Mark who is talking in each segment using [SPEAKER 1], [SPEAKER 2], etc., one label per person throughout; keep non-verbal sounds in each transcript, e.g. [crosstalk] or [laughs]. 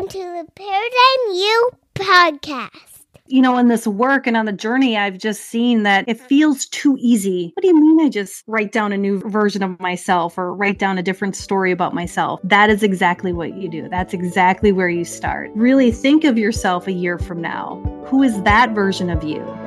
[SPEAKER 1] Welcome to the Paradigm U podcast
[SPEAKER 2] you know, in this work and on the journey, I've just seen that it feels too easy. What do you mean I just write down a new version of myself or write down a different story about myself? That is exactly what you do. That's exactly where you start. Really think of yourself a year from now. Who is that version of you?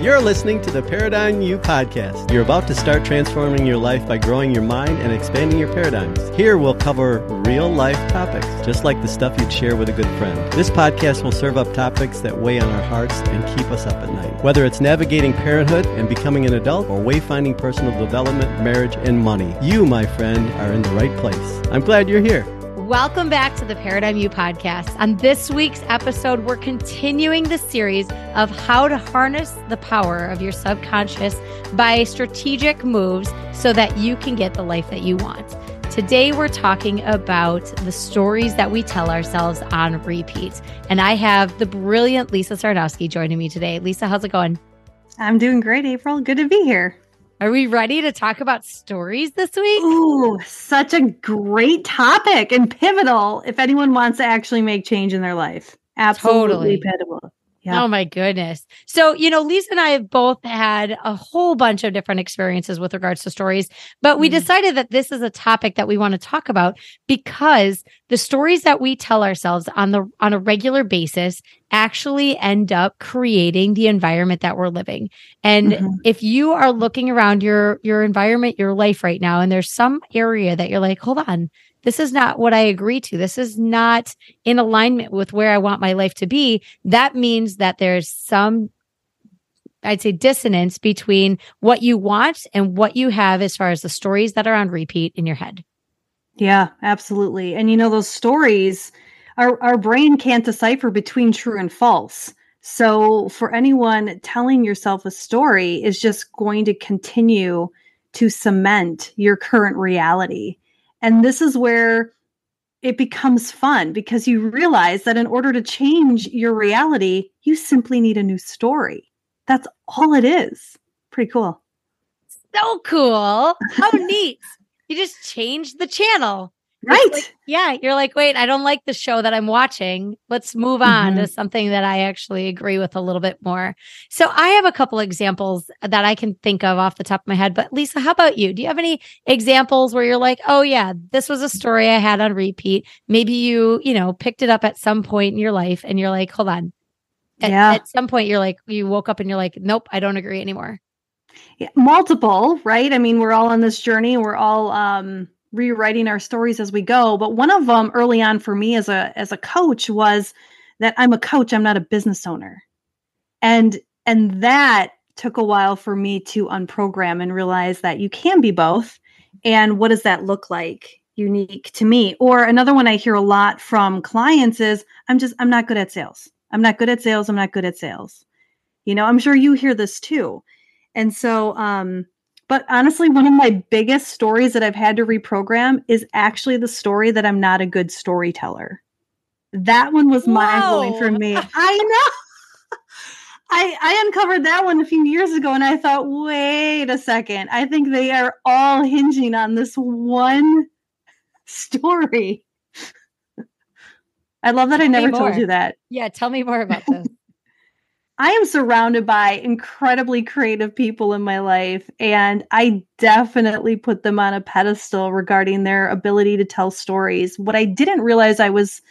[SPEAKER 3] You're listening to the Paradigm U podcast. You're about to start transforming your life by growing your mind and expanding your paradigms. Here we'll cover real life topics, just like the stuff you'd share with a good friend. This podcast will serve up topics that weigh on our hearts and keep us up at night. Whether it's navigating parenthood and becoming an adult or wayfinding personal development, marriage, and money, you, my friend, are in the right place. I'm glad you're here.
[SPEAKER 4] Welcome back to the Paradigm U podcast. On this week's episode, we're continuing the series of how to harness the power of your subconscious by strategic moves so that you can get the life that you want. Today, we're talking about the stories that we tell ourselves on repeat. And I have the brilliant Lisa Sarnowski joining me today. Lisa, how's it going?
[SPEAKER 2] I'm doing great, April. Good to be here.
[SPEAKER 4] Are we ready to talk about stories this week?
[SPEAKER 2] Ooh, such a great topic and pivotal if anyone wants to actually make change in their life. Absolutely totally. pivotal.
[SPEAKER 4] Yeah. Oh my goodness. So, you know, Lisa and I have both had a whole bunch of different experiences with regards to stories, but we mm. decided that this is a topic that we want to talk about because the stories that we tell ourselves on the on a regular basis actually end up creating the environment that we're living. And mm-hmm. if you are looking around your your environment, your life right now and there's some area that you're like, "Hold on, this is not what I agree to. This is not in alignment with where I want my life to be. That means that there's some, I'd say, dissonance between what you want and what you have as far as the stories that are on repeat in your head.
[SPEAKER 2] Yeah, absolutely. And you know, those stories, our, our brain can't decipher between true and false. So for anyone telling yourself a story is just going to continue to cement your current reality. And this is where it becomes fun because you realize that in order to change your reality, you simply need a new story. That's all it is. Pretty cool.
[SPEAKER 4] So cool. How [laughs] neat. You just changed the channel.
[SPEAKER 2] Right.
[SPEAKER 4] Like, yeah. You're like, wait, I don't like the show that I'm watching. Let's move on mm-hmm. to something that I actually agree with a little bit more. So I have a couple examples that I can think of off the top of my head. But Lisa, how about you? Do you have any examples where you're like, oh, yeah, this was a story I had on repeat? Maybe you, you know, picked it up at some point in your life and you're like, hold on. At, yeah. at some point, you're like, you woke up and you're like, nope, I don't agree anymore.
[SPEAKER 2] Yeah, multiple, right? I mean, we're all on this journey. We're all, um, rewriting our stories as we go. But one of them early on for me as a as a coach was that i'm a coach i'm not a business owner. And and that took a while for me to unprogram and realize that you can be both. And what does that look like unique to me? Or another one i hear a lot from clients is i'm just i'm not good at sales. I'm not good at sales. I'm not good at sales. You know i'm sure you hear this too. And so um but honestly, one of my biggest stories that I've had to reprogram is actually the story that I'm not a good storyteller. That one was mind blowing for me. [laughs] I know. I, I uncovered that one a few years ago and I thought, wait a second. I think they are all hinging on this one [laughs] story. I love that tell I never told you that.
[SPEAKER 4] Yeah, tell me more about this.
[SPEAKER 2] I am surrounded by incredibly creative people in my life, and I definitely put them on a pedestal regarding their ability to tell stories. What I didn't realize I was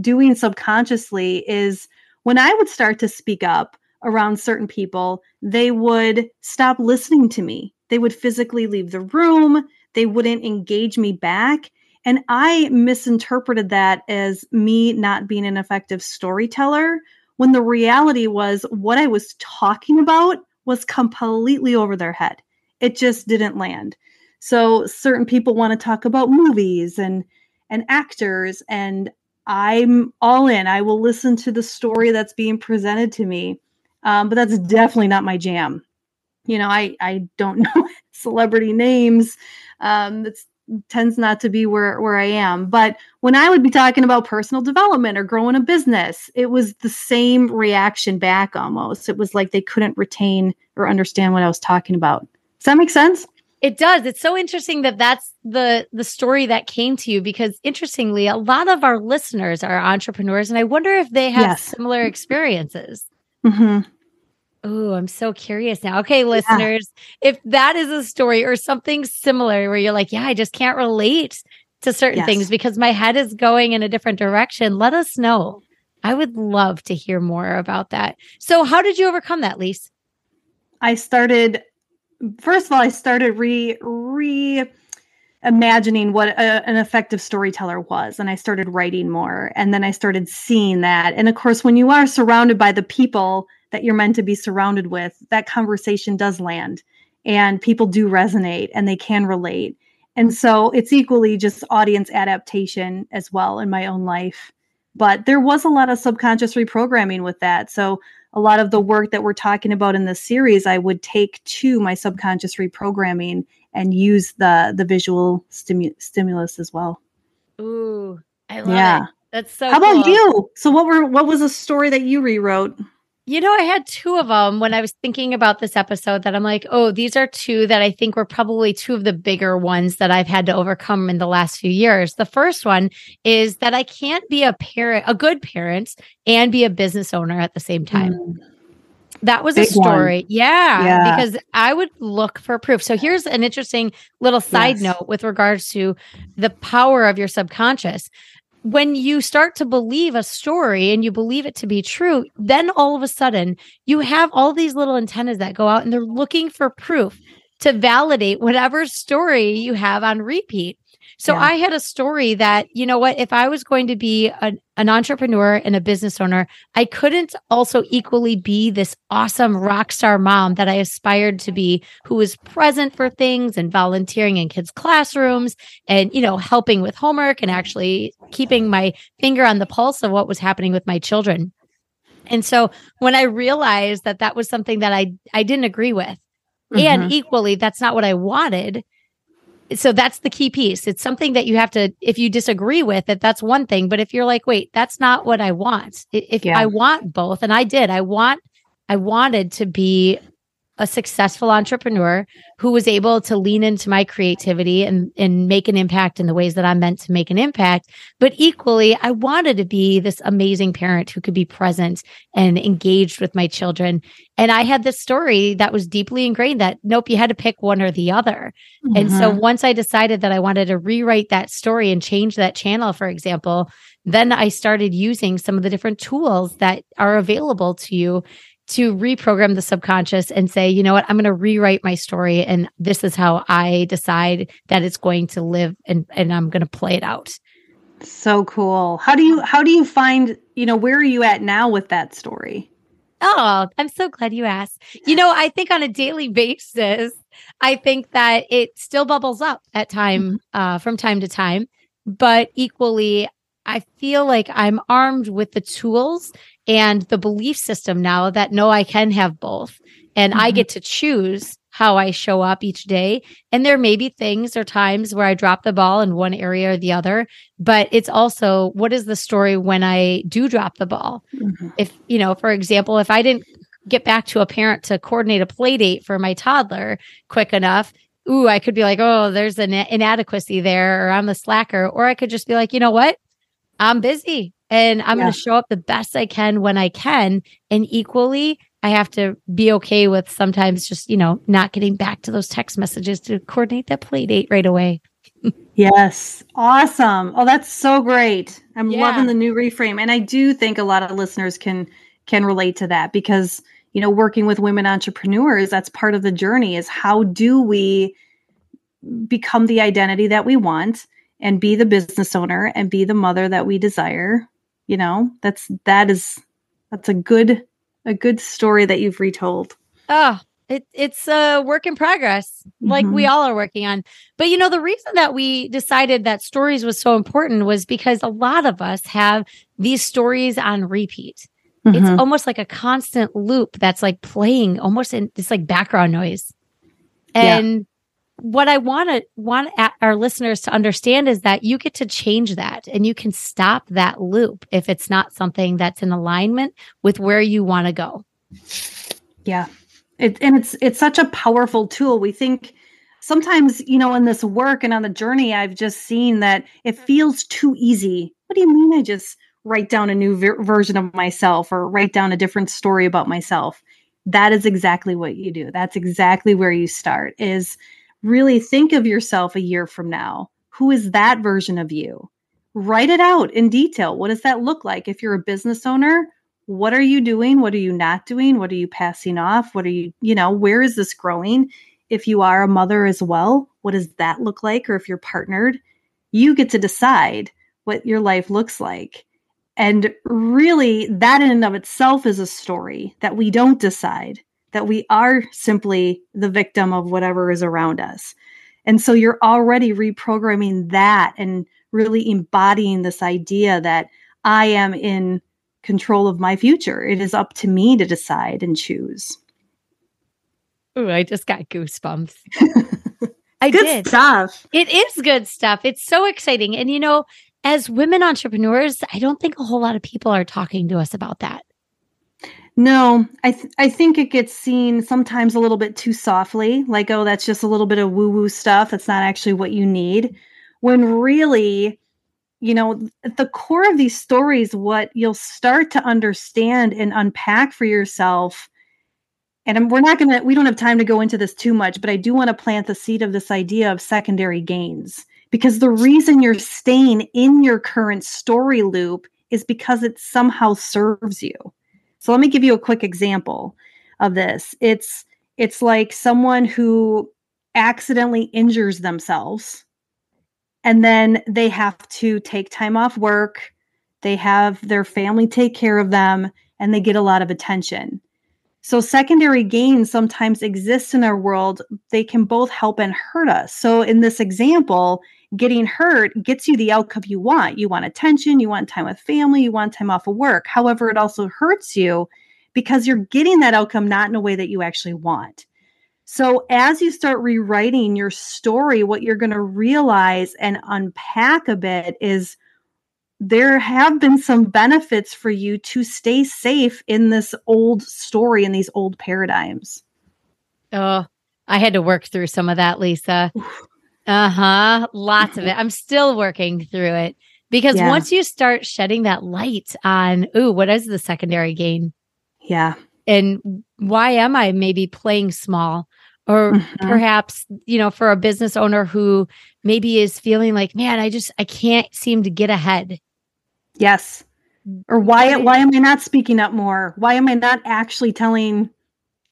[SPEAKER 2] doing subconsciously is when I would start to speak up around certain people, they would stop listening to me. They would physically leave the room, they wouldn't engage me back. And I misinterpreted that as me not being an effective storyteller when the reality was what I was talking about was completely over their head. It just didn't land. So certain people want to talk about movies and and actors and I'm all in. I will listen to the story that's being presented to me. Um, but that's definitely not my jam. You know, I I don't [laughs] know [laughs] celebrity names. Um, that's tends not to be where where I am. But when I would be talking about personal development or growing a business, it was the same reaction back almost. It was like they couldn't retain or understand what I was talking about. Does that make sense?
[SPEAKER 4] It does. It's so interesting that that's the the story that came to you because interestingly, a lot of our listeners are entrepreneurs, and I wonder if they have
[SPEAKER 2] Yes.
[SPEAKER 4] similar experiences.
[SPEAKER 2] hmm
[SPEAKER 4] Oh, I'm so curious now. Okay, listeners, if that is a story or something similar where you're like, yeah, I just can't relate to certain
[SPEAKER 2] Yes.
[SPEAKER 4] things because my head is going in a different direction, let us know. I would love to hear more about that. So, how did you overcome that, Lise?
[SPEAKER 2] I started first of all, I started re re imagining what a, an effective storyteller was, and I started writing more, and then I started seeing that. And of course, when you are surrounded by the people that you're meant to be surrounded with, that conversation does land, and people do resonate, and they can relate. And so it's equally just audience adaptation as well in my own life. But there was a lot of subconscious reprogramming with that. So a lot of the work that we're talking about in this series i would take to my subconscious reprogramming and use the the visual stimu- stimulus as well
[SPEAKER 4] Ooh, I love
[SPEAKER 2] yeah
[SPEAKER 4] it. That's so
[SPEAKER 2] how about you so what were what was a story that you rewrote
[SPEAKER 4] You know, I had two of them when I was thinking about this episode that I'm like, oh, these are two that I think were probably two of the bigger ones that I've had to overcome in the last few years. The first one is that I can't be a parent, a good parent, and be a business owner at the same time.
[SPEAKER 2] Mm,
[SPEAKER 4] That was a
[SPEAKER 2] Big one.
[SPEAKER 4] story. Yeah,
[SPEAKER 2] Yeah.
[SPEAKER 4] Because I would look for proof. So here's an interesting little side
[SPEAKER 2] Yes.
[SPEAKER 4] note with regards to the power of your subconscious. When you start to believe a story and you believe it to be true, then all of a sudden you have all these little antennas that go out and they're looking for proof to validate whatever story you have on repeat. So
[SPEAKER 2] Yeah.
[SPEAKER 4] I had a story that, you know what, if I was going to be an, an entrepreneur and a business owner, I couldn't also equally be this awesome rock star mom that I aspired to be, who was present for things and volunteering in kids' classrooms and, you know, helping with homework and actually keeping my finger on the pulse of what was happening with my children. And so when I realized that that was something that I, I didn't agree with,
[SPEAKER 2] Mhm.
[SPEAKER 4] and equally, that's not what I wanted. So that's the key piece. It's something that you have to, if you disagree with it, that's one thing. But if you're like, wait, that's not what I want. If
[SPEAKER 2] Yeah.
[SPEAKER 4] I want both, and I did, I want, I wanted to be a successful entrepreneur who was able to lean into my creativity and and make an impact in the ways that I'm meant to make an impact. But equally, I wanted to be this amazing parent who could be present and engaged with my children. And I had this story that was deeply ingrained that nope, you had to pick one or the other. And so
[SPEAKER 2] Mhm.
[SPEAKER 4] once I decided that I wanted to rewrite that story and change that channel, for example, then I started using some of the different tools that are available to you to reprogram the subconscious and say, you know what, I'm going to rewrite my story and this is how I decide that it's going to live and, and I'm going to play it out.
[SPEAKER 2] so cool how do you how do you find you know where are you at now with that story
[SPEAKER 4] Oh, I'm so glad you asked. You know, I think on a daily basis, I think that it still bubbles up at time uh, from time to time, but equally, I feel like I'm armed with the tools and the belief system now that no, I can have both, and I
[SPEAKER 2] Mhm.
[SPEAKER 4] get to choose how I show up each day. And there may be things or times where I drop the ball in one area or the other, but it's also what is the story when I do drop the ball? if you know for example if i didn't get back to a parent to coordinate a play date for my toddler quick enough ooh i could be like oh there's an inadequacy there or i'm the slacker or i could just be like you know what i'm busy and i'm
[SPEAKER 2] Yeah.
[SPEAKER 4] going to show up the best i can when i can and equally i have to be okay with sometimes just you know not getting back to those text messages to coordinate that play date right away [laughs]
[SPEAKER 2] Yes. Awesome. Oh, that's so great. I'm
[SPEAKER 4] Yeah.
[SPEAKER 2] loving the new reframe. And I do think a lot of listeners can can relate to that because, you know, working with women entrepreneurs, that's part of the journey is how do we become the identity that we want and be the business owner and be the mother that we desire. You know, that's that is that's a good a good story that you've retold.
[SPEAKER 4] Oh, it, it's a work in progress, like we all are working on. But you know, the reason that we decided that stories was so important was because a lot of us have these stories on repeat.
[SPEAKER 2] Mhm.
[SPEAKER 4] It's almost like a constant loop that's like playing almost in it's like background noise.
[SPEAKER 2] Yeah.
[SPEAKER 4] What I want to want our listeners to understand is that you get to change that and you can stop that loop if it's not something that's in alignment with where you want to go.
[SPEAKER 2] Yeah. It, and it's it's such a powerful tool. We think sometimes, you know, in this work and on the journey, I've just seen that it feels too easy. What do you mean I just write down a new ver- version of myself or write down a different story about myself? That is exactly what you do. That's exactly where you start is really think of yourself a year from now. Who is that version of you? Write it out in detail. What does that look like? If you're a business owner, what are you doing? What are you not doing? What are you passing off? What are you, you know, where is this growing? If you are a mother as well, what does that look like? Or if you're partnered, you get to decide what your life looks like. And really, that in and of itself is a story that we don't decide, that we are simply the victim of whatever is around us. And so you're already reprogramming that and really embodying this idea that I am in control of my future. It is up to me to decide and choose.
[SPEAKER 4] Oh, I just got goosebumps. [laughs] I
[SPEAKER 2] good
[SPEAKER 4] did.
[SPEAKER 2] stuff.
[SPEAKER 4] It is good stuff. It's so exciting. And you know, as women entrepreneurs, I don't think a whole lot of people are talking to us about that.
[SPEAKER 2] No, I th- I think it gets seen sometimes a little bit too softly, like oh, that's just a little bit of woo woo stuff. That's not actually what you need. When really, you know, at the core of these stories, what you'll start to understand and unpack for yourself and we're not going to we don't have time to go into this too much but i do want to plant the seed of this idea of secondary gains because the reason you're staying in your current story loop is because it somehow serves you so let me give you a quick example of this it's it's like someone who accidentally injures themselves and then they have to take time off work they have their family take care of them and they get a lot of attention so secondary gains sometimes exist in our world. They can both help and hurt us. So in this example, getting hurt gets you the outcome you want. You want attention, you want time with family, you want time off of work. However, it also hurts you because you're getting that outcome not in a way that you actually want. So as you start rewriting your story, what you're going to realize and unpack a bit is there have been some benefits for you to stay safe in this old story in these old paradigms.
[SPEAKER 4] Oh, I had to work through some of that, Lisa. Uh huh. Lots of it. I'm still working through it because yeah. once you start shedding that light on, ooh, what is the secondary gain?
[SPEAKER 2] Yeah.
[SPEAKER 4] And why am I maybe playing small? Or mm-hmm. perhaps, you know, for a business owner who maybe is feeling like, man, I just, I can't seem to get ahead
[SPEAKER 2] Yes. Or why why am I not speaking up more? Why am I not actually telling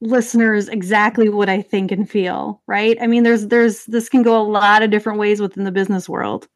[SPEAKER 2] listeners exactly what I think and feel, right? I mean there's there's this can go a lot of different ways within the business world.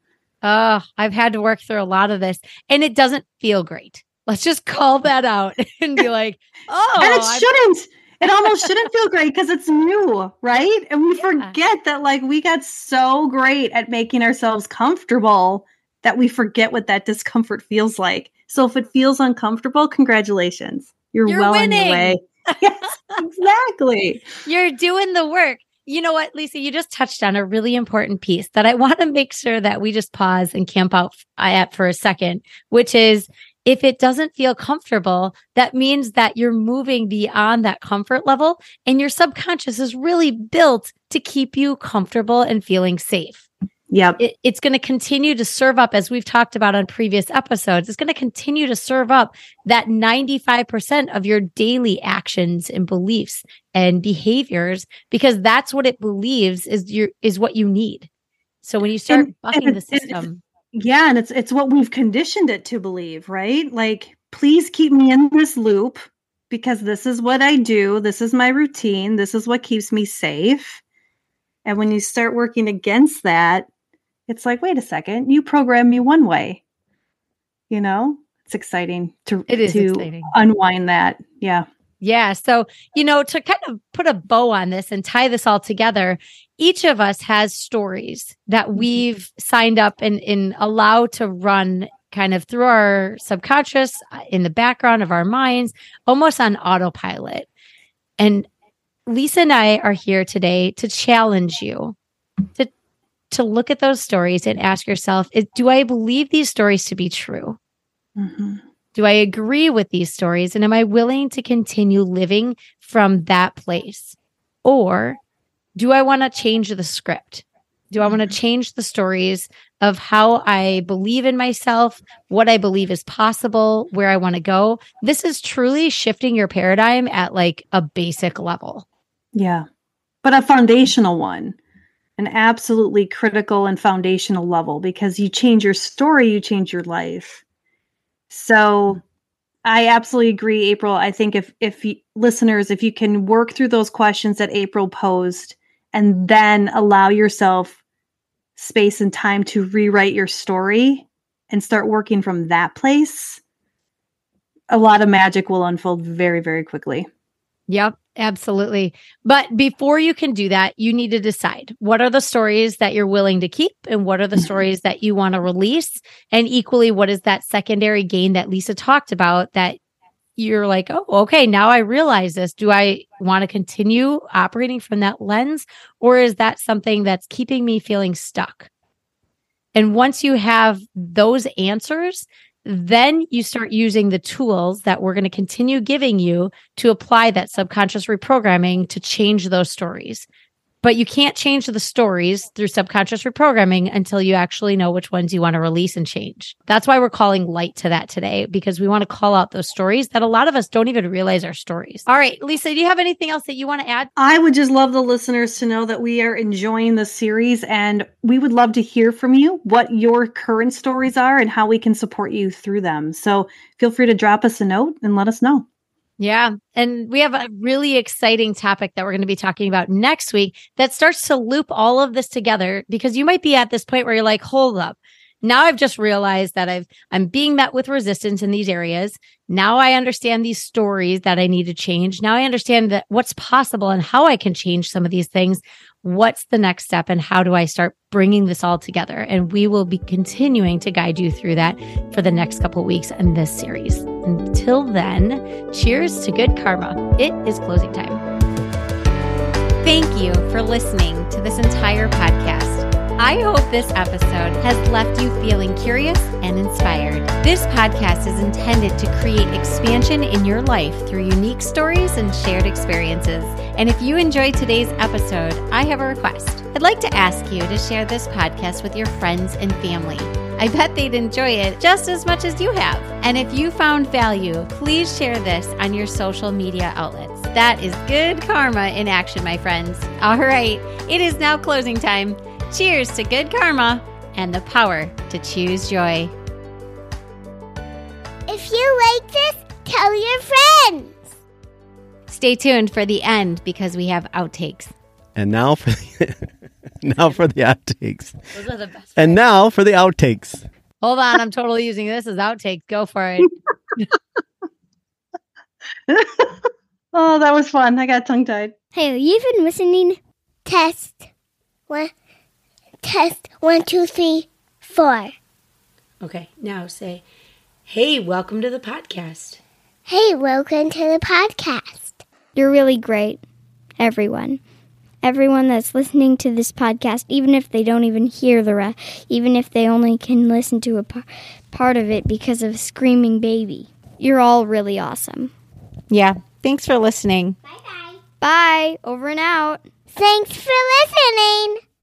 [SPEAKER 4] Oh, I've had to work through a lot of this and it doesn't feel great. Let's just call that out [laughs] and be like, "Oh, [laughs]
[SPEAKER 2] and it oh, shouldn't." it almost shouldn't feel great because it's new, right? And we [laughs] yeah. forget that like we got so great at making ourselves comfortable that we forget what that discomfort feels like. So if it feels uncomfortable, congratulations. You're, You're well winning. on your way. [laughs] exactly.
[SPEAKER 4] You're doing the work. You know what, Lisa, you just touched on a really important piece that I want to make sure that we just pause and camp out at for a second, which is if it doesn't feel comfortable, that means that you're moving beyond that comfort level and your subconscious is really built to keep you comfortable and feeling safe.
[SPEAKER 2] Yep.
[SPEAKER 4] It, it's going to continue to serve up, as we've talked about on previous episodes, it's going to continue to serve up that 95% of your daily actions and beliefs and behaviors because that's what it believes is your is what you need. So when you start and, bucking and the system.
[SPEAKER 2] Yeah, and it's it's what we've conditioned it to believe, right? Like, please keep me in this loop because this is what I do, this is my routine, this is what keeps me safe. And when you start working against that, it's like, wait a second, you program me one way. You know, it's exciting to
[SPEAKER 4] it is
[SPEAKER 2] to
[SPEAKER 4] exciting.
[SPEAKER 2] unwind that. Yeah.
[SPEAKER 4] Yeah. So, you know, to kind of put a bow on this and tie this all together, each of us has stories that mm-hmm. we've signed up and, and allow to run kind of through our subconscious uh, in the background of our minds, almost on autopilot. And Lisa and I are here today to challenge you to to look at those stories and ask yourself, do I believe these stories to be true? Mm-hmm. Do I agree with these stories? And am I willing to continue living from that place? Or do I want to change the script? Do I want to change the stories of how I believe in myself, what I believe is possible, where I want to go? This is truly shifting your paradigm at like a basic level.
[SPEAKER 2] Yeah. But a foundational one, an absolutely critical and foundational level because you change your story, you change your life. So I absolutely agree, April. I think if if you, listeners, if you can work through those questions that April posed and then allow yourself space and time to rewrite your story and start working from that place, a lot of magic will unfold very, very quickly.
[SPEAKER 4] Yep, absolutely. But before you can do that, you need to decide what are the stories that you're willing to keep and what are the mm-hmm. stories that you want to release. And equally, what is that secondary gain that Lisa talked about that you're like, oh, okay, now I realize this. Do I want to continue operating from that lens? Or is that something that's keeping me feeling stuck? And once you have those answers, then you start using the tools that we're going to continue giving you to apply that subconscious reprogramming to change those stories. But you can't change the stories through subconscious reprogramming until you actually know which ones you want to release and change. That's why we're calling light to that today, because we want to call out those stories that a lot of us don't even realize are stories. All right, Lisa, do you have anything else that you want to add?
[SPEAKER 2] I would just love the listeners to know that we are enjoying the series and we would love to hear from you what your current stories are and how we can support you through them. So feel free to drop us a note and let us know.
[SPEAKER 4] Yeah. And we have a really exciting topic that we're going to be talking about next week that starts to loop all of this together because you might be at this point where you're like, hold up. Now I've just realized that I've I'm being met with resistance in these areas. Now I understand these stories that I need to change. Now I understand that what's possible and how I can change some of these things. What's the next step and how do I start bringing this all together? And we will be continuing to guide you through that for the next couple weeks in this series. Until then, cheers to good karma. It is closing time. Thank you for listening to this entire podcast. I hope this episode has left you feeling curious and inspired. This podcast is intended to create expansion in your life through unique stories and shared experiences. And if you enjoyed today's episode, I have a request. I'd like to ask you to share this podcast with your friends and family. I bet they'd enjoy it just as much as you have. And if you found value, please share this on your social media outlets. That is good karma in action, my friends. All right, it is now closing time. Cheers to good karma and the power to choose joy.
[SPEAKER 1] If you like this, tell your friends.
[SPEAKER 4] Stay tuned for the end because we have outtakes.
[SPEAKER 3] And now for the, [laughs] now for the outtakes.
[SPEAKER 4] Those are the best.
[SPEAKER 3] And now for the outtakes.
[SPEAKER 4] Hold on, I'm totally using this as outtakes. Go for it. [laughs]
[SPEAKER 2] oh, that was fun. I got tongue tied.
[SPEAKER 1] Hey, you've been listening. Test one. Test one, two, three, four.
[SPEAKER 4] Okay, now say, hey, welcome to the podcast.
[SPEAKER 1] Hey, welcome to the podcast.
[SPEAKER 5] You're really great, everyone. Everyone that's listening to this podcast, even if they don't even hear the rest, even if they only can listen to a par- part of it because of Screaming Baby. You're all really awesome.
[SPEAKER 4] Yeah, thanks for listening.
[SPEAKER 1] Bye bye.
[SPEAKER 5] Bye. Over and out.
[SPEAKER 1] Thanks for listening.